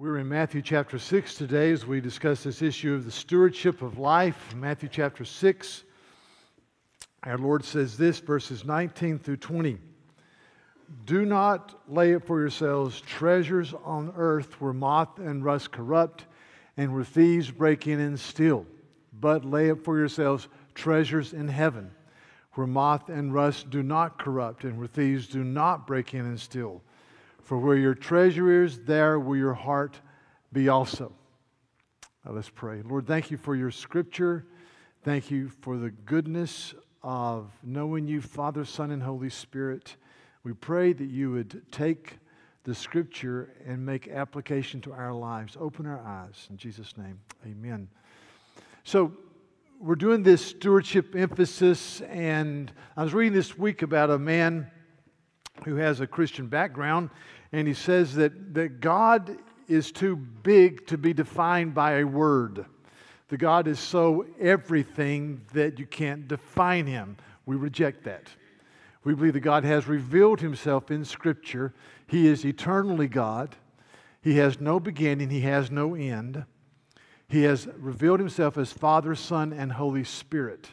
We're in Matthew chapter 6 today as we discuss this issue of the stewardship of life. Matthew chapter 6. Our Lord says this, verses 19 through 20. Do not lay up for yourselves treasures on earth where moth and rust corrupt and where thieves break in and steal, but lay up for yourselves treasures in heaven where moth and rust do not corrupt and where thieves do not break in and steal. For where your treasure is, there will your heart be also. Now let's pray. Lord, thank you for your scripture. Thank you for the goodness of knowing you, Father, Son, and Holy Spirit. We pray that you would take the scripture and make application to our lives. Open our eyes. In Jesus' name, amen. So, we're doing this stewardship emphasis, and I was reading this week about a man who has a Christian background, and he says that, that God is too big to be defined by a word. The God is so everything that you can't define him. We reject that. We believe that God has revealed himself in Scripture. He is eternally God. He has no beginning, he has no end. He has revealed himself as Father, Son, and Holy Spirit.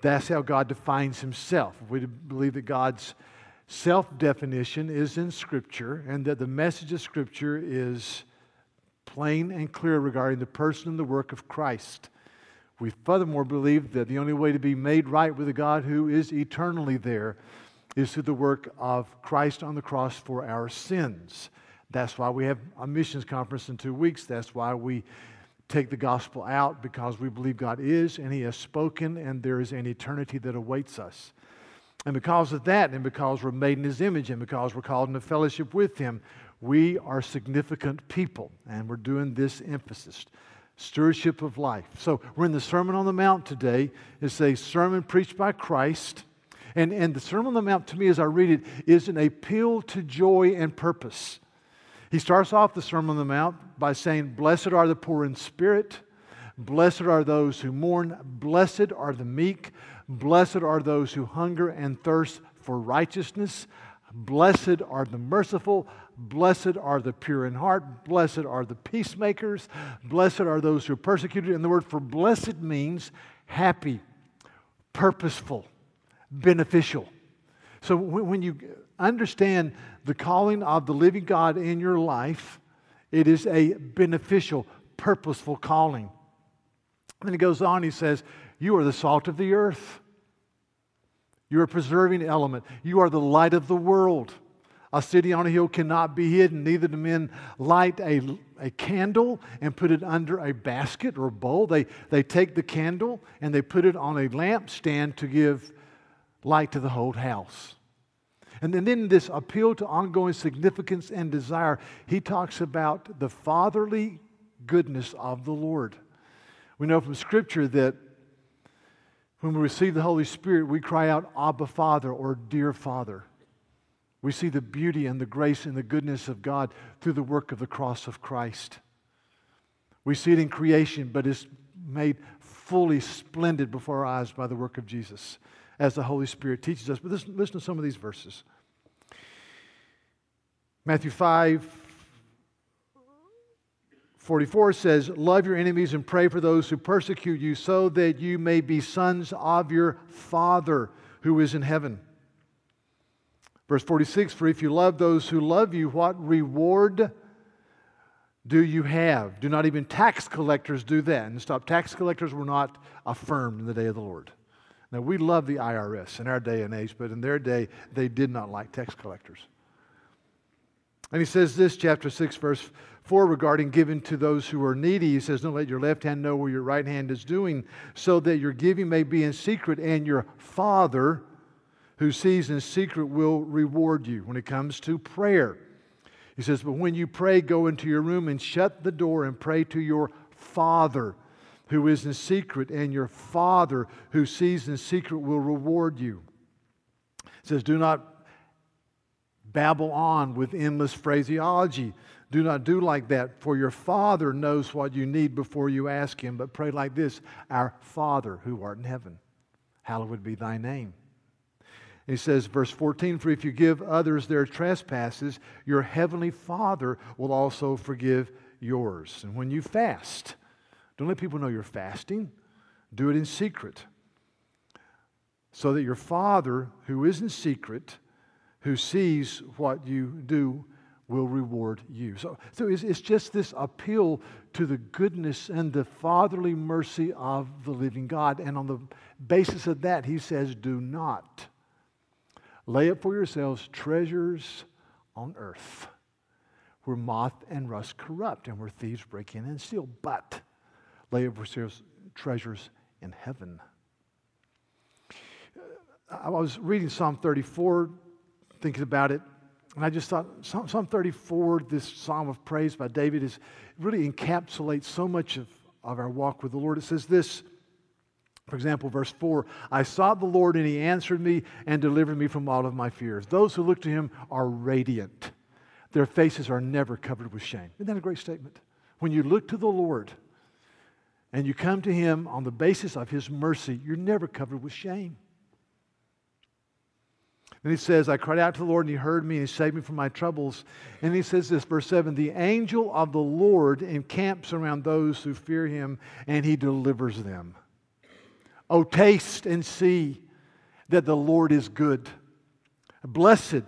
That's how God defines himself. We believe that God's self definition is in Scripture and that the message of Scripture is plain and clear regarding the person and the work of Christ. We furthermore believe that the only way to be made right with a God who is eternally there is through the work of Christ on the cross for our sins. That's why we have a missions conference in two weeks. That's why we take the gospel out because we believe God is and He has spoken and there is an eternity that awaits us. And because of that, and because we're made in His image, and because we're called into fellowship with Him, we are significant people. And we're doing this emphasis stewardship of life. So we're in the Sermon on the Mount today. It's a sermon preached by Christ. And, and the Sermon on the Mount, to me, as I read it, is an appeal to joy and purpose. He starts off the Sermon on the Mount by saying, Blessed are the poor in spirit, blessed are those who mourn, blessed are the meek, blessed are those who hunger and thirst for righteousness, blessed are the merciful, blessed are the pure in heart, blessed are the peacemakers, blessed are those who are persecuted. And the word for blessed means happy, purposeful, beneficial. So when you understand the calling of the living God in your life, it is a beneficial, purposeful calling. And then he goes on, he says, You are the salt of the earth. You're a preserving element. You are the light of the world. A city on a hill cannot be hidden. Neither do men light a, a candle and put it under a basket or a bowl. They, they take the candle and they put it on a lampstand to give light to the whole house. And then in this appeal to ongoing significance and desire, he talks about the fatherly goodness of the Lord. We know from Scripture that when we receive the Holy Spirit, we cry out, Abba, Father, or Dear Father. We see the beauty and the grace and the goodness of God through the work of the cross of Christ. We see it in creation, but it's made fully splendid before our eyes by the work of Jesus as the Holy Spirit teaches us. But listen, listen to some of these verses. Matthew 5, 44 says, Love your enemies and pray for those who persecute you, so that you may be sons of your Father who is in heaven. Verse 46 For if you love those who love you, what reward do you have? Do not even tax collectors do that. And stop, tax collectors were not affirmed in the day of the Lord. Now, we love the IRS in our day and age, but in their day, they did not like tax collectors. And he says this, chapter 6, verse 4, regarding giving to those who are needy. He says, Don't let your left hand know where your right hand is doing, so that your giving may be in secret, and your Father who sees in secret will reward you when it comes to prayer. He says, But when you pray, go into your room and shut the door and pray to your Father who is in secret, and your Father who sees in secret will reward you. It says, Do not babble on with endless phraseology. Do not do like that, for your Father knows what you need before you ask Him. But pray like this Our Father who art in heaven, hallowed be thy name. He says, verse 14, For if you give others their trespasses, your heavenly Father will also forgive yours. And when you fast, don't let people know you're fasting, do it in secret. So that your Father, who is in secret, who sees what you do, will reward you. So, so it's, it's just this appeal to the goodness and the fatherly mercy of the living God. And on the basis of that, he says, Do not lay up for yourselves treasures on earth where moth and rust corrupt and where thieves break in and steal, but lay up for yourselves treasures in heaven. Uh, I was reading Psalm 34, thinking about it, and I just thought Psalm, Psalm 34, this psalm of praise by David, is really encapsulates so much of, of our walk with the Lord. It says this, for example, verse 4 I sought the Lord, and he answered me and delivered me from all of my fears. Those who look to him are radiant, their faces are never covered with shame. Isn't that a great statement? When you look to the Lord and you come to him on the basis of his mercy, you're never covered with shame. And he says, I cried out to the Lord, and he heard me, and he saved me from my troubles. And he says this, verse 7 The angel of the Lord encamps around those who fear him, and he delivers them. Oh, taste and see that the Lord is good. Blessed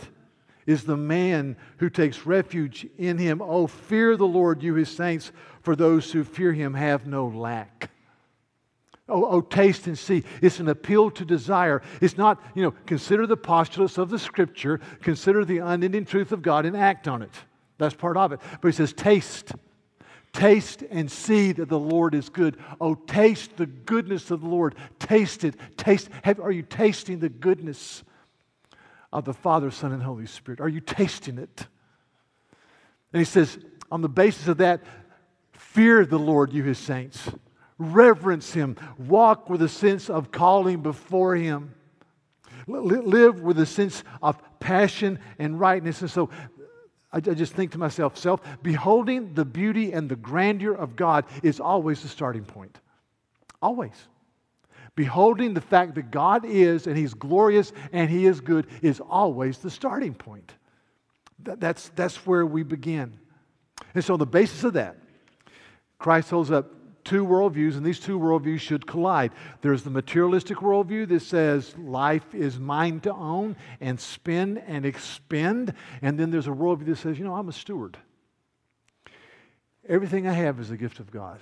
is the man who takes refuge in him. Oh, fear the Lord, you his saints, for those who fear him have no lack. Oh, oh, taste and see. It's an appeal to desire. It's not, you know, consider the postulates of the scripture, consider the unending truth of God, and act on it. That's part of it. But he says, taste. Taste and see that the Lord is good. Oh, taste the goodness of the Lord. Taste it. Taste. Have, are you tasting the goodness of the Father, Son, and Holy Spirit? Are you tasting it? And he says, on the basis of that, fear the Lord, you his saints reverence Him, walk with a sense of calling before Him, live with a sense of passion and rightness. And so I just think to myself, self, beholding the beauty and the grandeur of God is always the starting point. Always. Beholding the fact that God is and He's glorious and He is good is always the starting point. That's, that's where we begin. And so, on the basis of that, Christ holds up two worldviews, and these two worldviews should collide. There's the materialistic worldview that says life is mine to own and spend and expend. And then there's a worldview that says, you know, I'm a steward. Everything I have is a gift of God.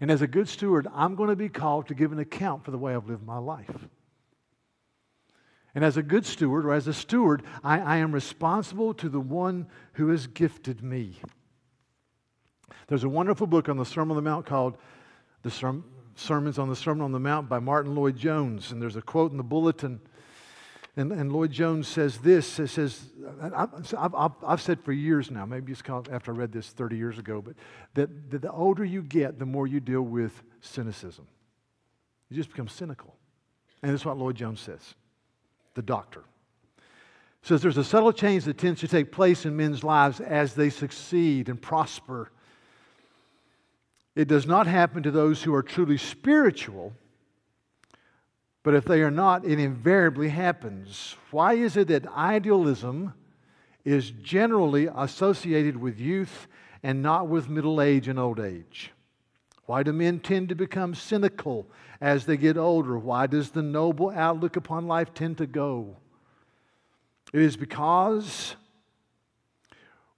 And as a good steward, I'm going to be called to give an account for the way I've lived my life. And as a good steward, or as a steward, I, I am responsible to the one who has gifted me. There's a wonderful book on the Sermon on the Mount called The Sermons on the Sermon on the Mount by Martyn Lloyd-Jones. And there's a quote in the bulletin. And, and Lloyd-Jones says this. It says, I've, I've, I've, said for years now, maybe it's called after I read this 30 years ago, but that, that the older you get, the more you deal with cynicism. You just become cynical. And that's what Lloyd-Jones says, the doctor says there's a subtle change that tends to take place in men's lives as they succeed and prosper it does not happen to those who are truly spiritual, but if they are not, it invariably happens. Why is it that idealism is generally associated with youth and not with middle age and old age? Why do men tend to become cynical as they get older? Why does the noble outlook upon life tend to go? It is because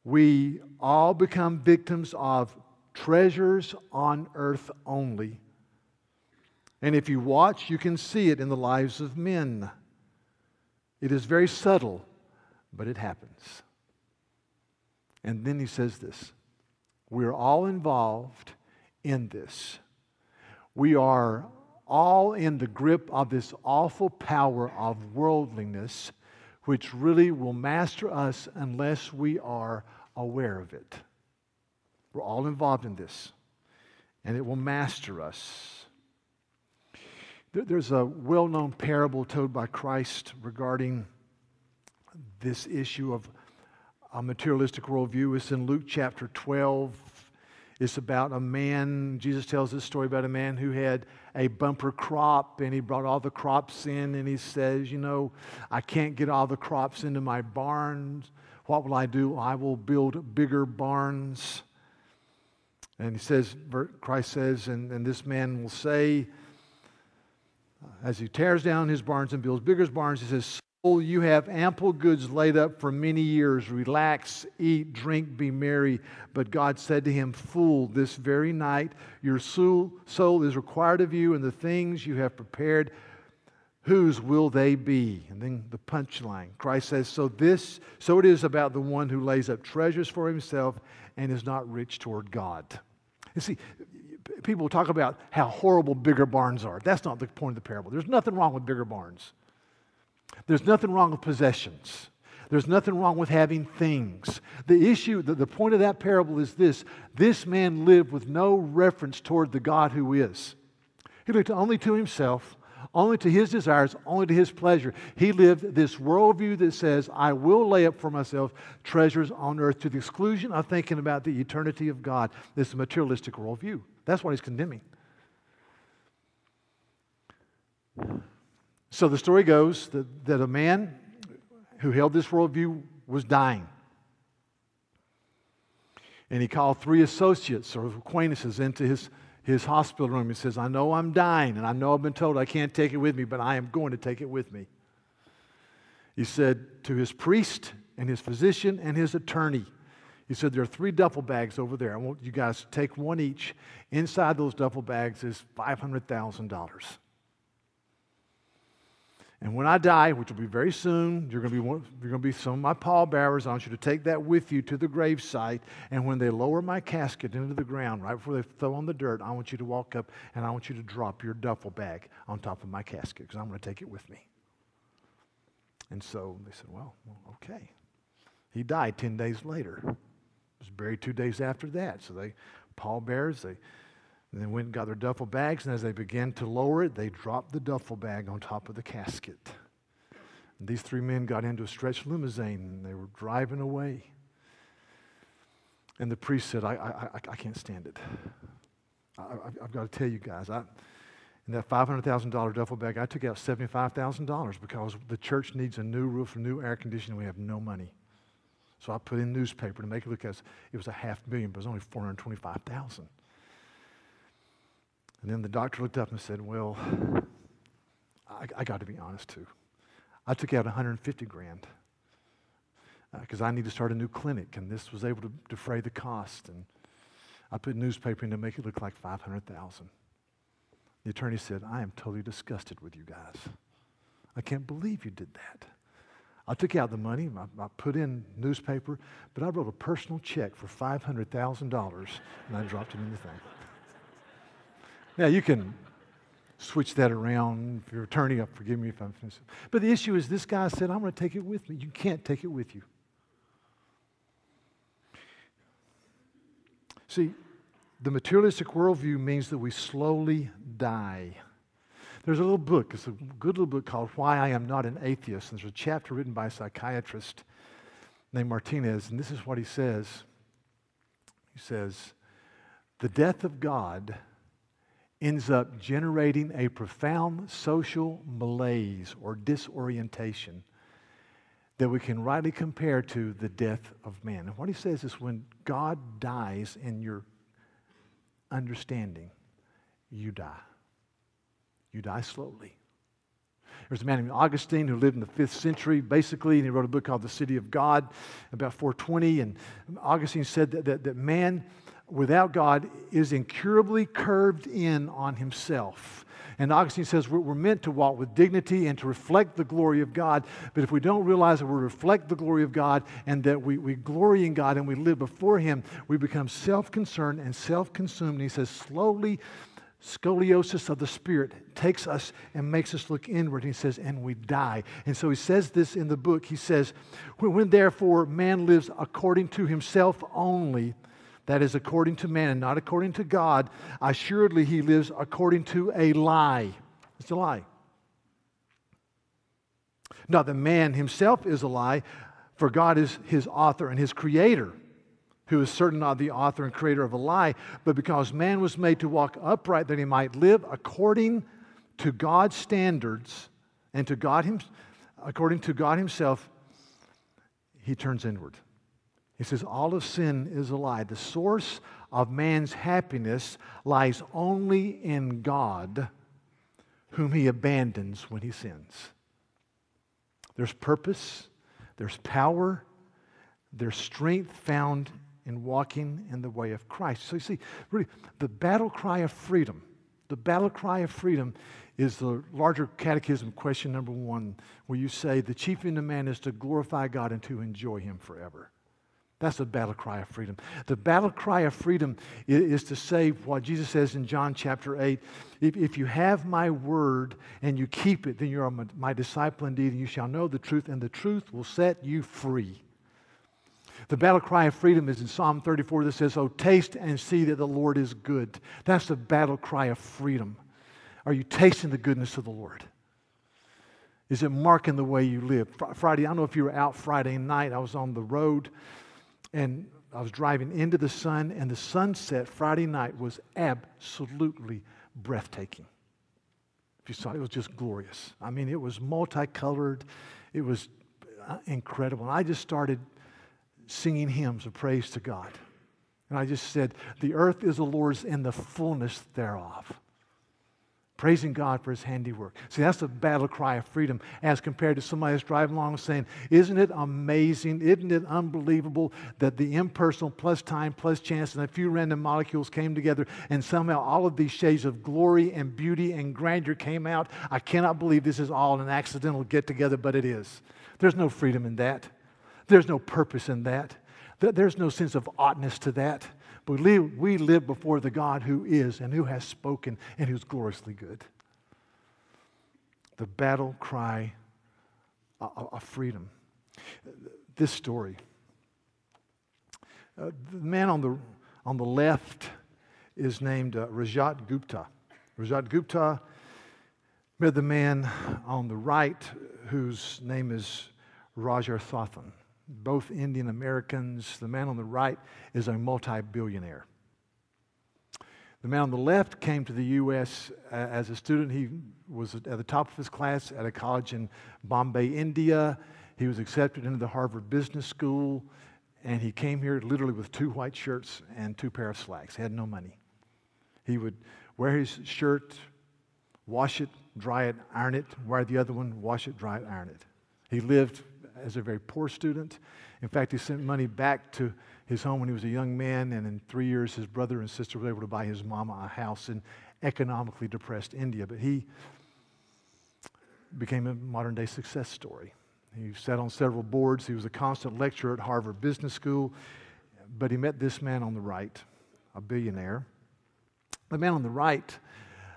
we all become victims of treasures on earth only. And if you watch, you can see it in the lives of men. It is very subtle, but it happens. And then he says this We're all involved in this. We are all in the grip of this awful power of worldliness, which really will master us unless we are aware of it. We're all involved in this, and it will master us. There's a well known parable told by Christ regarding this issue of a materialistic worldview. It's in Luke chapter 12. It's about a man, Jesus tells this story about a man who had a bumper crop and he brought all the crops in and he says, You know, I can't get all the crops into my barns. What will I do? I will build bigger barns. And he says, Christ says, and, and this man will say, as he tears down his barns and builds bigger barns, he says, Soul, you have ample goods laid up for many years. Relax, eat, drink, be merry. But God said to him, Fool, this very night your soul, soul is required of you, and the things you have prepared, whose will they be? And then the punchline. Christ says, So this, so it is about the one who lays up treasures for himself and is not rich toward God. You see, people talk about how horrible bigger barns are. That's not the point of the parable. There's nothing wrong with bigger barns. There's nothing wrong with possessions. There's nothing wrong with having things. The issue, the, the point of that parable is this this man lived with no reference toward the God who is. He looked only to himself, only to his desires, only to his pleasure. He lived this worldview that says, I will lay up for myself treasures on earth to the exclusion of thinking about the eternity of God. This materialistic worldview. That's what he's condemning. So the story goes that, that a man who held this worldview was dying. And he called three associates or acquaintances into his his hospital room. He says, I know I'm dying, and I know I've been told I can't take it with me, but I am going to take it with me. He said to his priest and his physician and his attorney, he said, There are three duffel bags over there. I want you guys to take one each. Inside those duffel bags is $500,000. And when I die, which will be very soon, you're going to be, one, you're going to be some of my pallbearers. I want you to take that with you to the gravesite. And when they lower my casket into the ground, right before they throw on the dirt, I want you to walk up and I want you to drop your duffel bag on top of my casket because I'm going to take it with me. And so they said, well, okay. He died 10 days later. He Was buried two days after that. So they, pallbearers, they and they went and got their duffel bags, and as they began to lower it, they dropped the duffel bag on top of the casket. And these three men got into a stretched limousine, and they were driving away. And the priest said, I, I, I, I can't stand it. I, have got to tell you guys, I, in that $500,000 duffel bag, I took out $75,000 because the church needs a new roof, new air conditioning, we have no money. So I put in newspaper to make it look as it was a half million, but it was only 425000 and then the doctor looked up and said, Well, I, I got to be honest too. I took out 150 grand because uh, I need to start a new clinic, and this was able to defray the cost. And I put newspaper in to make it look like 500,000. The attorney said, I am totally disgusted with you guys. I can't believe you did that. I took out the money, I, I put in newspaper, but I wrote a personal check for $500,000 and I dropped it in the thing. Now, you can switch that around. If you're attorney, up, forgive me if I'm finished. But the issue is this guy said, I'm going to take it with me. You can't take it with you. See, the materialistic worldview means that we slowly die. There's a little book, it's a good little book called Why I Am Not an Atheist. And there's a chapter written by a psychiatrist named Martinez, and this is what he says. He says, The death of God ends up generating a profound social malaise or disorientation that we can rightly compare to the death of man. And what he says is when God dies in your understanding, you die. You die slowly. There's a man named Augustine who lived in the fifth century, basically, and he wrote a book called The City of God about 420. And Augustine said that, that, that man without God is incurably curved in on himself. And Augustine says we're, meant to walk with dignity and to reflect the glory of God. But if we don't realize that we reflect the glory of God and that we, we glory in God and we live before Him, we become self concerned and self consumed. And he says, slowly, scoliosis of the Spirit takes us and makes us look inward. He says, and we die. And so he says this in the book. He says, when therefore man lives according to himself only, that is according to man and not according to God, assuredly he lives according to a lie. It's a lie. Not that man himself is a lie, for God is his author and his creator, who is certainly not the author and creator of a lie, but because man was made to walk upright that he might live according to God's standards and to God him, according to God himself, he turns inward. He says, All of sin is a lie. The source of man's happiness lies only in God, whom he abandons when he sins. There's purpose, there's power, there's strength found in walking in the way of Christ. So you see, really, the battle cry of freedom, the battle cry of freedom is the larger catechism question number one, where you say the chief end of man is to glorify God and to enjoy him forever. That's the battle cry of freedom. The battle cry of freedom is, to say what Jesus says in John chapter 8 if, if you have my word and you keep it, then you are my, my disciple indeed, and you shall know the truth, and the truth will set you free. The battle cry of freedom is in Psalm 34 that says, Oh, taste and see that the Lord is good. That's the battle cry of freedom. Are you tasting the goodness of the Lord? Is it marking the way you live? Friday, I don't know if you were out Friday night. I was on the road and I was driving into the sun, and the sunset Friday night was absolutely breathtaking. If you saw it, it was just glorious. I mean, it was multicolored, it was uh, incredible. And I just started singing hymns of praise to God. And I just said, The earth is the Lord's and the fullness thereof praising God for his handiwork. See, that's the battle cry of freedom as compared to somebody that's driving along saying, Isn't it amazing? Isn't it unbelievable that the impersonal plus time plus chance and a few random molecules came together and somehow all of these shades of glory and beauty and grandeur came out? I cannot believe this is all an accidental get together, but it is. There's no freedom in that, there's no purpose in that, there's no sense of oughtness to that. But we live, before the God who is and who has spoken and who's gloriously good. The battle cry of freedom. This story. Uh, the man on the, on the left is named uh, Rajat Gupta. Rajat Gupta met the man on the right whose name is Roger Thothan both Indian Americans. The man on the right is a multi billionaire. The man on the left came to the U.S. Uh, as a student. He was at the top of his class at a college in Bombay, India. He was accepted into the Harvard Business School, and he came here literally with two white shirts and two pair of slacks. He had no money. He would wear his shirt, wash it, dry it, iron it, wear the other one, wash it, dry it, iron it. He lived as a very poor student. In fact, he sent money back to his home when he was a young man, and in three years, his brother and sister were able to buy his mama a house in economically depressed India. But he became a modern day success story. He sat on several boards. He was a constant lecturer at Harvard Business School. But he met this man on the right, a billionaire. The man on the right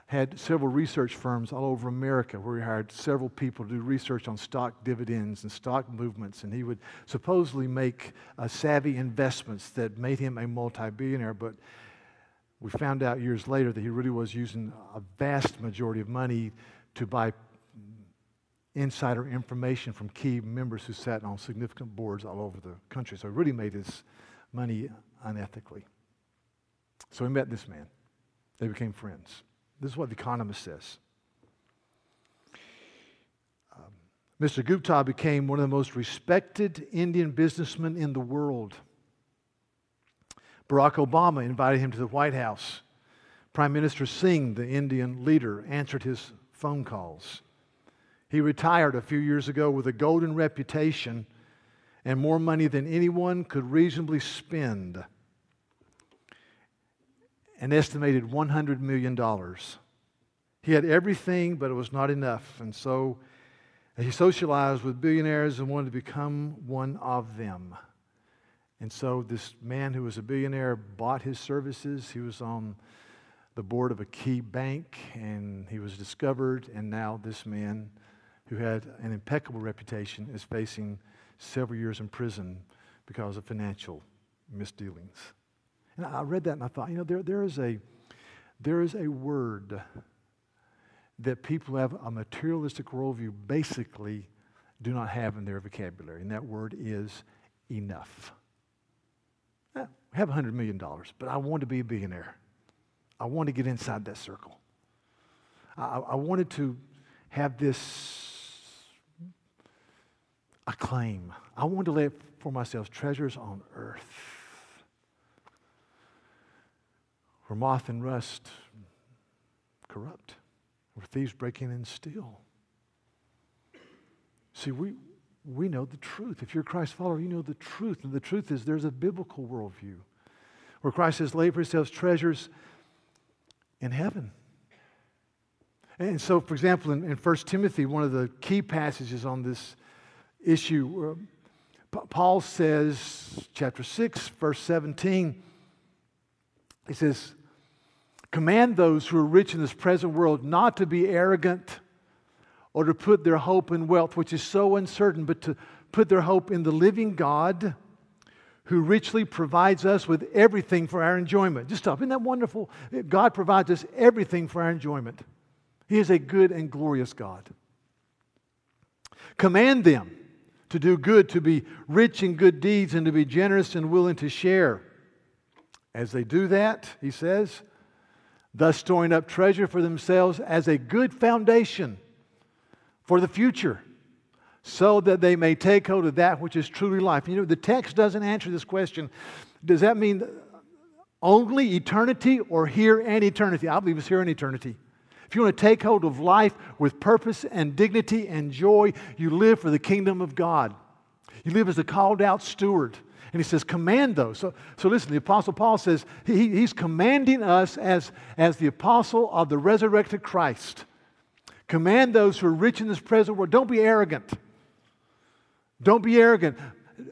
had several research firms all over America where he hired several people to do research on stock dividends and stock movements. And he would supposedly make uh, savvy investments that made him a multi billionaire. But we found out years later that he really was using a vast majority of money to buy insider information from key members who sat on significant boards all over the country. So he really made his money unethically. So he met this man. They became friends. This is what The Economist says. Um, Mr. Gupta became one of the most respected Indian businessmen in the world. Barack Obama invited him to the White House. Prime Minister Singh, the Indian leader, answered his phone calls. He retired a few years ago with a golden reputation and more money than anyone could reasonably spend an estimated $100 million. He had everything, but it was not enough. And so he socialized with billionaires and wanted to become one of them. And so this man who was a billionaire bought his services. He was on the board of a key bank and he was discovered. And now this man who had an impeccable reputation is facing several years in prison because of financial misdealings. And I read that and I thought, you know, there, there, is, a, there is a word that people who have a materialistic worldview basically do not have in their vocabulary, and that word is enough. Eh, I have $100 million, but I want to be a billionaire. I want to get inside that circle. I, I wanted to have this acclaim. I wanted to lay for myself treasures on earth where moth and rust corrupt, where thieves break in and steal. See, we, we know the truth. If you're a Christ follower, you know the truth. And the truth is there's a biblical worldview where Christ says, lay for yourselves treasures in heaven. And so, for example, in, in 1 Timothy, one of the key passages on this issue, uh, Paul says, chapter 6, verse 17, he says, Command those who are rich in this present world not to be arrogant or to put their hope in wealth, which is so uncertain, but to put their hope in the living God who richly provides us with everything for our enjoyment. Just stop. Isn't that wonderful? God provides us everything for our enjoyment. He is a good and glorious God. Command them to do good, to be rich in good deeds, and to be generous and willing to share. As they do that, he says, thus storing up treasure for themselves as a good foundation for the future, so that they may take hold of that which is truly life. You know, the text doesn't answer this question. Does that mean only eternity or here and eternity? I believe it's here and eternity. If you want to take hold of life with purpose and dignity and joy, you live for the kingdom of God. You live as a called out steward. And he says, command those. So, so listen, the Apostle Paul says he, he's commanding us as, as the apostle of the resurrected Christ Command those who are rich in this present world. Don't be arrogant. Don't be arrogant.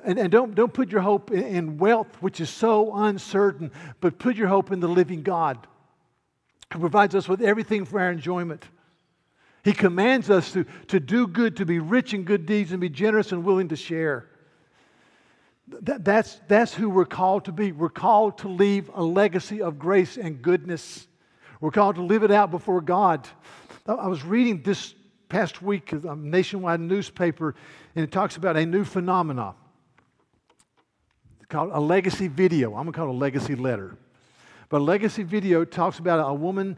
And, and don't, don't put your hope in, wealth, which is so uncertain, but put your hope in the living God who provides us with everything for our enjoyment. He commands us to, to do good, to be rich in good deeds, and be generous and willing to share. That, that's, that's who we're called to be. We're called to leave a legacy of grace and goodness. We're called to live it out before God. I was reading this past week a nationwide newspaper, and it talks about a new phenomenon called a legacy video. I'm going to call it a legacy letter. But a legacy video talks about a woman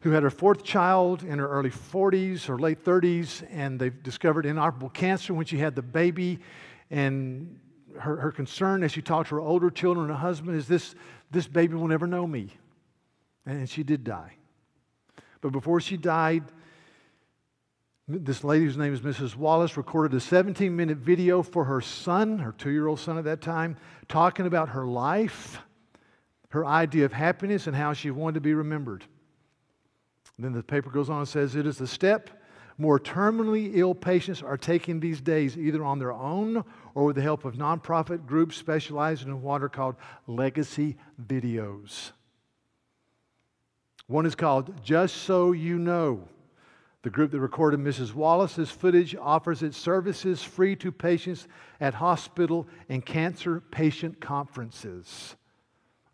who had her fourth child in her early 40s or late 30s, and they've discovered inoperable cancer when she had the baby. And her, her concern as she talked to her older children and her husband is this, this baby will never know me. And she did die. But before she died, this lady, whose name is Mrs. Wallace, recorded a 17 minute video for her son, her two year old son at that time, talking about her life, her idea of happiness, and how she wanted to be remembered. then the paper goes on and says it is the step more terminally ill patients are taking these days, either on their own or with the help of nonprofit groups specializing in what are called legacy videos. One is called Just So You Know. The group that recorded Mrs. Wallace's footage offers its services free to patients at hospital and cancer patient conferences.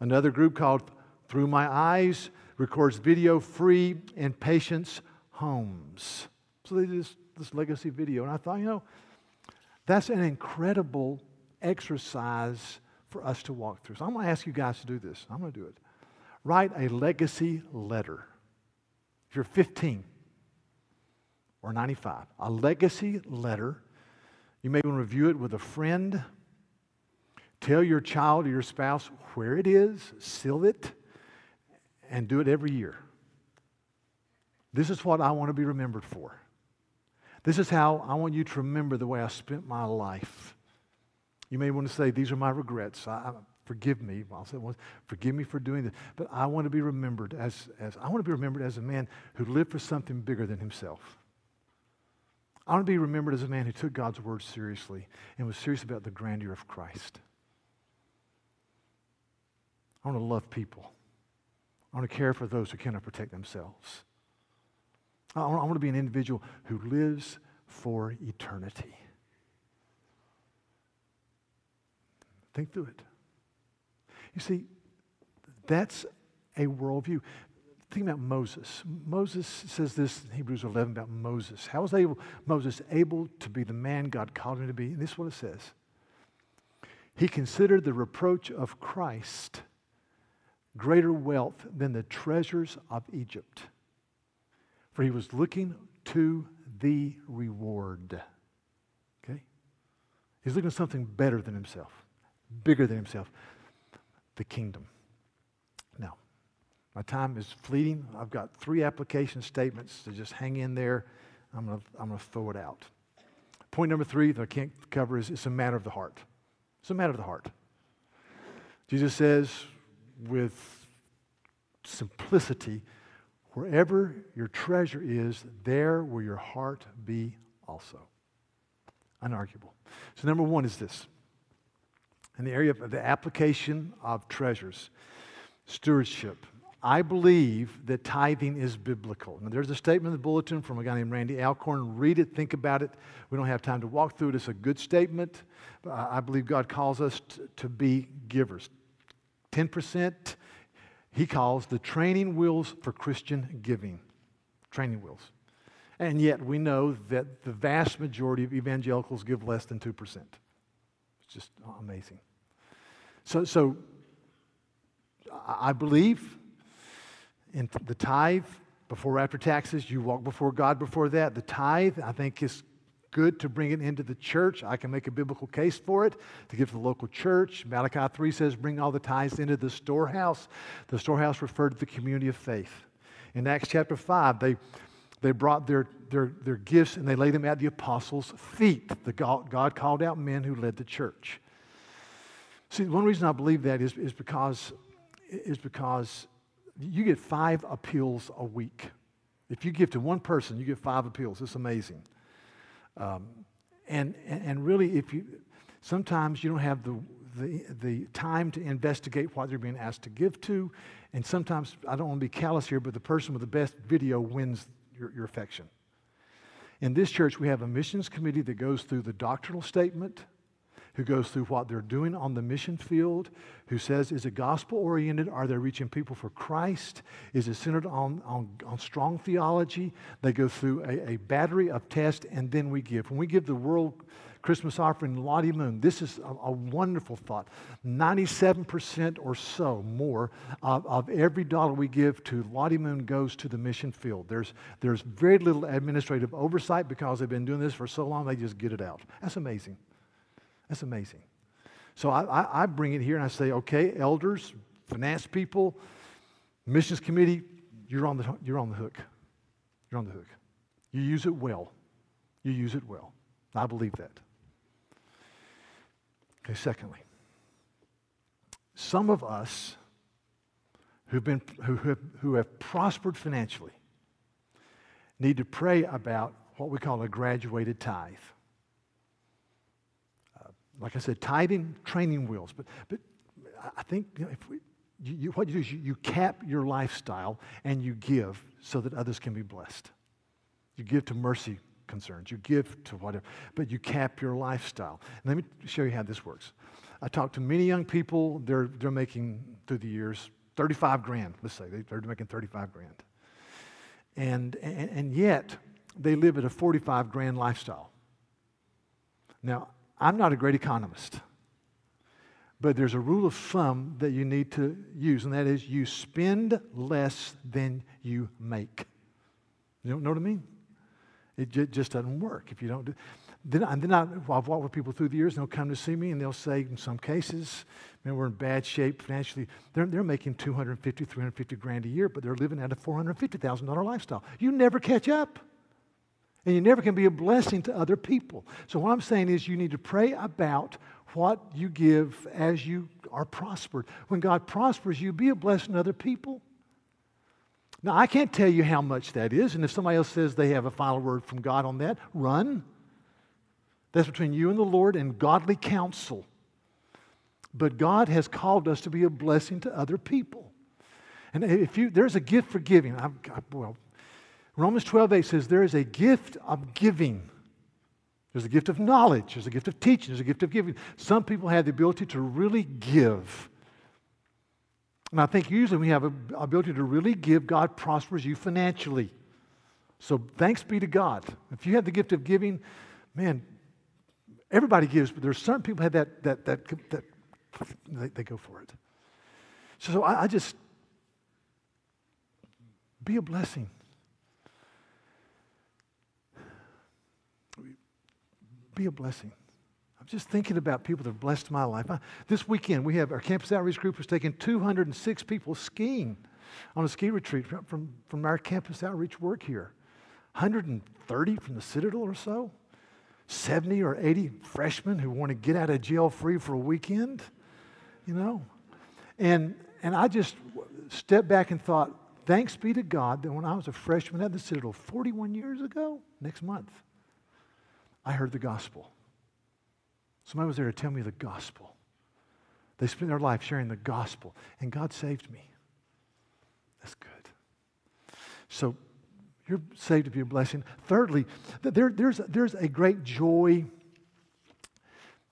Another group called Through My Eyes records video free in patients' homes. So they did this, this legacy video. And I thought, you know, that's an incredible exercise for us to walk through. So I'm going to ask you guys to do this. I'm going to do it write a legacy letter. If you're 15 or 95, a legacy letter. You may want to review it with a friend. Tell your child or your spouse where it is, seal it, and do it every year. This is what I want to be remembered for. This is how I want you to remember the way I spent my life. You may want to say, These are my regrets. I, forgive me. I'll say, well, forgive me for doing this. But I want to be remembered as, as I want to be remembered as a man who lived for something bigger than himself. I want to be remembered as a man who took God's word seriously and was serious about the grandeur of Christ. I want to love people. I want to care for those who cannot protect themselves. I want, to be an individual who lives for eternity. Think through it. You see, that's a worldview. Think about Moses. Moses says this in Hebrews 11 about Moses. How was able, Moses able to be the man God called him to be? And this is what it says he considered the reproach of Christ greater wealth than the treasures of Egypt, for he was looking to the reward. Okay? He's looking at something better than himself, bigger than himself the kingdom. Now, my time is fleeting. I've got three application statements to just hang in there. I'm going to I'm to throw it out. Point number three that I can't cover is it's a matter of the heart. It's a matter of the heart. Jesus says with simplicity, wherever your treasure is, there will your heart be also. Unarguable. So, number one is this in the area of the application of treasures, stewardship. I believe that tithing is biblical. Now, there's a statement in the bulletin from a guy named Randy Alcorn. Read it, think about it. We don't have time to walk through it. It's a good statement. I believe God calls us to be givers. 10%, he calls the training wheels for Christian giving. Training wheels. And yet, we know that the vast majority of evangelicals give less than 2%. It's just amazing. So, so I believe in the tithe before or after taxes. You walk before God before that. The tithe, I think, is good to bring it into the church. I can make a biblical case for it to give to the local church. Malachi 3 says, bring all the tithes into the storehouse. The storehouse referred to the community of faith. In Acts chapter 5, they, they brought their, their, their gifts and they laid them at the apostles' feet. The God, God called out men who led the church. See, one reason I believe that is, is, because, is because you get five appeals a week. If you give to one person, you get five appeals. It's amazing. Um, and, and really, if you, sometimes you don't have the, the, the time to investigate what they're being asked to give to. And sometimes, I don't want to be callous here, but the person with the best video wins your, your affection. In this church, we have a missions committee that goes through the doctrinal statement, who goes through what they're doing on the mission field, who says, is it gospel oriented? Are they reaching people for Christ? Is it centered on, on, on strong theology? They go through a, a battery of tests, and then we give. When we give the world Christmas offering, Lottie Moon, this is a, a wonderful thought. 97% or so more of, of every dollar we give to Lottie Moon goes to the mission field. There's, there's very little administrative oversight because they've been doing this for so long, they just get it out. That's amazing. That's amazing. So I, I, bring it here and I say, okay, elders, finance people, missions committee, you're on the, you're on the hook. You're on the hook. You use it well. You use it well. I believe that. Okay, secondly, some of us who've been, who, have, who have prospered financially need to pray about what we call a graduated tithe like I said, tithing, training wheels. But, but I think you know, if we, you, you, what you do is you, you cap your lifestyle and you give so that others can be blessed. You give to mercy concerns, you give to whatever, but you cap your lifestyle. And let me show you how this works. I talked to many young people, they're, they're making through the years 35 grand, let's say, they're making 35 grand. And, and, and yet, they live at a 45 grand lifestyle. Now, I'm not a great economist, but there's a rule of thumb that you need to use, and that is you spend less than you make. You know what I mean? It just doesn't work if you don't do. Then, and then I, have walked with people through the years, and they'll come to see me, and they'll say, in some cases, man, we're in bad shape financially. They're, they're making 250, 350 grand a year, but they're living at a $450,000 lifestyle. You never catch up. And you never can be a blessing to other people. So, what I'm saying is, you need to pray about what you give as you are prospered. When God prospers you, be a blessing to other people. Now, I can't tell you how much that is, and if somebody else says they have a final word from God on that, run. That's between you and the Lord and godly counsel. But God has called us to be a blessing to other people. And if you, there's a gift for giving. I've, well, Romans 12, 8 says there is a gift of giving. There's a gift of knowledge, there's a gift of teaching, there's a gift of giving. Some people have the ability to really give. And I think usually we have an ability to really give, God prospers you financially. So thanks be to God. If you have the gift of giving, man, Everybody gives, but there's certain people have that, that, that, that they, they go for it. So, so I, I just, be a blessing. Be a blessing. I'm just thinking about people that have blessed my life. I, this weekend, we have our campus outreach group has taken 206 people skiing on a ski retreat from, from, from our campus outreach work here. 130 from the Citadel or so. 70 or 80 freshmen who want to get out of jail free for a weekend, you know. And, and I just stepped back and thought, thanks be to God that when I was a freshman at the Citadel 41 years ago, next month, I heard the gospel. Somebody was there to tell me the gospel. They spent their life sharing the gospel, and God saved me. That's good. So you're saved to be a blessing. Thirdly, there, there's, there's a great joy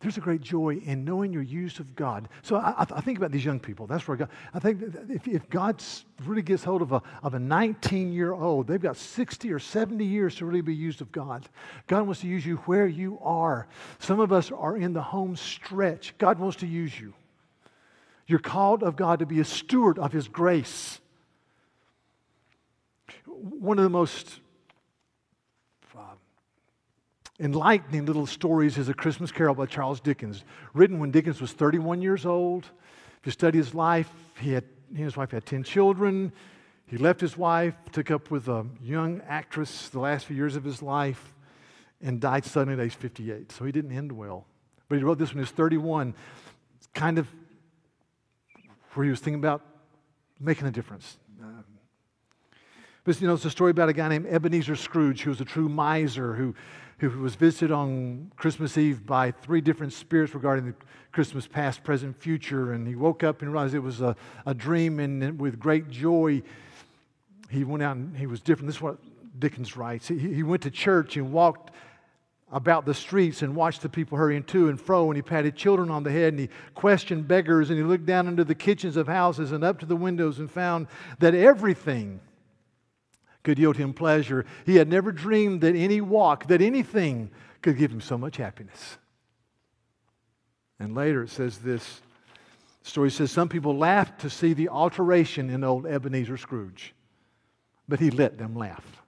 there's a great joy in knowing your use of God. So I, I think about these young people. That's where God, I think if, if God really gets hold of a, of a 19 year old, they've got 60 or 70 years to really be used of God. God wants to use you where you are. Some of us are in the home stretch. God wants to use you. You're called of God to be a steward of His grace. One of the most enlightening little stories is A Christmas Carol by Charles Dickens, written when Dickens was 31 years old. If you study his life, he, had, he and his wife had 10 children. He left his wife, took up with a young actress the last few years of his life, and died suddenly at age 58. So he didn't end well. But he wrote this when he was 31, kind of where he was thinking about making a difference. Um, but you know, it's a story about a guy named Ebenezer Scrooge, who was a true miser who who was visited on Christmas Eve by three different spirits regarding the Christmas past, present, future. And he woke up and realized it was a, a dream, and with great joy, he went out and he was different. This is what Dickens writes. He, he went to church and walked about the streets and watched the people hurrying to and fro, and he patted children on the head, and he questioned beggars, and he looked down into the kitchens of houses and up to the windows and found that everything could yield him pleasure. He had never dreamed that any walk, that anything could give him so much happiness. And later it says this story says some people laughed to see the alteration in old Ebenezer Scrooge, but he let them laugh.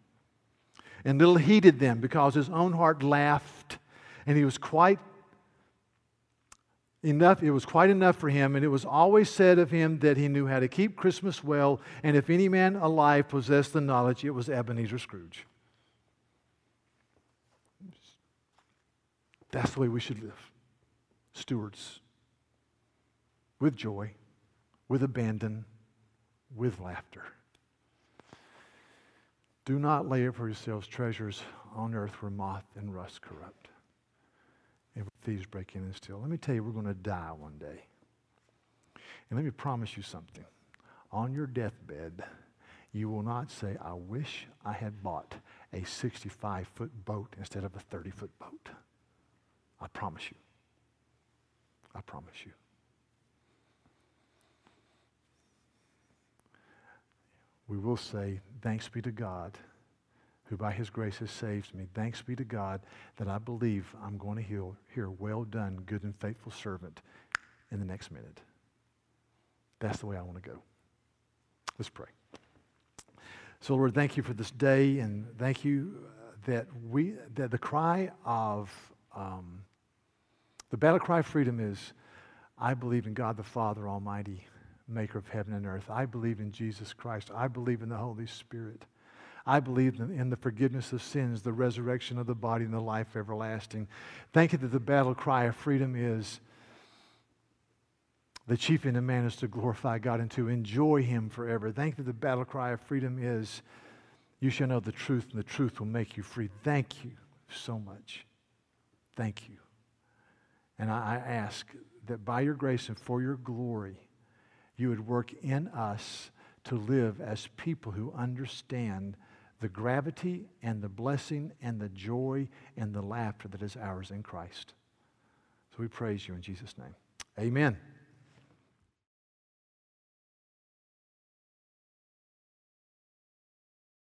And little heeded them because his own heart laughed, and he was quite enough, it was quite enough for him, and it was always said of him that he knew how to keep Christmas well, and if any man alive possessed the knowledge, it was Ebenezer Scrooge. That's the way we should live. Stewards. With joy, with abandon, with laughter. Do not lay up for yourselves treasures on earth where moth and rust corrupt thieves break in and steal. Let me tell you, we're going to die one day. And let me promise you something. On your deathbed, you will not say, I wish I had bought a 65 foot boat instead of a 30 foot boat. I promise you. I promise you. We will say, Thanks be to God who by his grace has saved me. Thanks be to God that I believe I'm going to hear, hear well done, good and faithful servant in the next minute. That's the way I want to go. Let's pray. So, Lord, thank you for this day, and thank you that we that the cry of um, the battle cry of freedom is, I believe in God the Father Almighty, Maker of heaven and earth. I believe in Jesus Christ. I believe in the Holy Spirit. I believe in the forgiveness of sins, the resurrection of the body, and the life everlasting. Thank you that the battle cry of freedom is the chief end of man is to glorify God and to enjoy Him forever. Thank you that the battle cry of freedom is you shall know the truth, and the truth will make you free. Thank you so much. Thank you. And I ask that by your grace and for your glory, you would work in us to live as people who understand the gravity and the blessing and the joy and the laughter that is ours in Christ. So we praise you in Jesus' name. Amen.